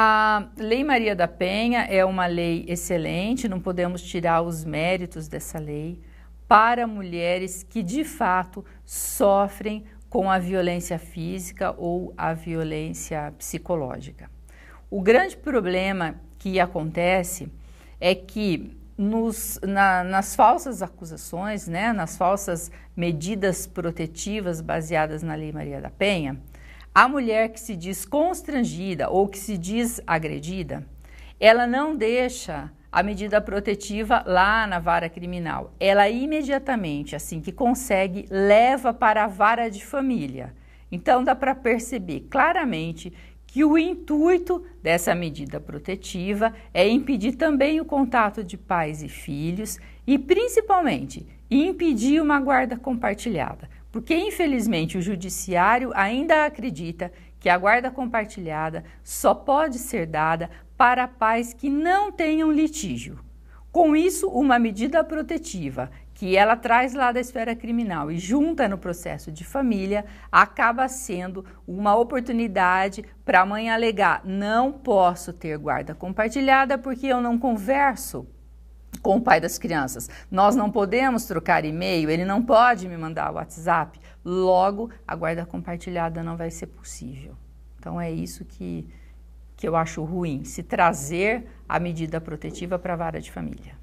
A Lei Maria da Penha é uma lei excelente, não podemos tirar os méritos dessa lei para mulheres que de fato sofrem com a violência física ou a violência psicológica. O grande problema que acontece é que nos, na, nas falsas acusações, né, nas falsas medidas protetivas baseadas na Lei Maria da Penha, a mulher que se diz constrangida ou que se diz agredida, ela não deixa a medida protetiva lá na vara criminal. Ela imediatamente, assim que consegue, leva para a vara de família. Então dá para perceber claramente que o intuito dessa medida protetiva é impedir também o contato de pais e filhos e, principalmente, impedir uma guarda compartilhada, porque infelizmente o judiciário ainda acredita que a guarda compartilhada só pode ser dada para pais que não tenham litígio. Com isso, uma medida protetiva que ela traz lá da esfera criminal e junta no processo de família, acaba sendo uma oportunidade para a mãe alegar: não posso ter guarda compartilhada porque eu não converso com o pai das crianças. Nós não podemos trocar e-mail, ele não pode me mandar WhatsApp. Logo, a guarda compartilhada não vai ser possível. Então é isso que, que eu acho ruim, se trazer a medida protetiva para a vara de família.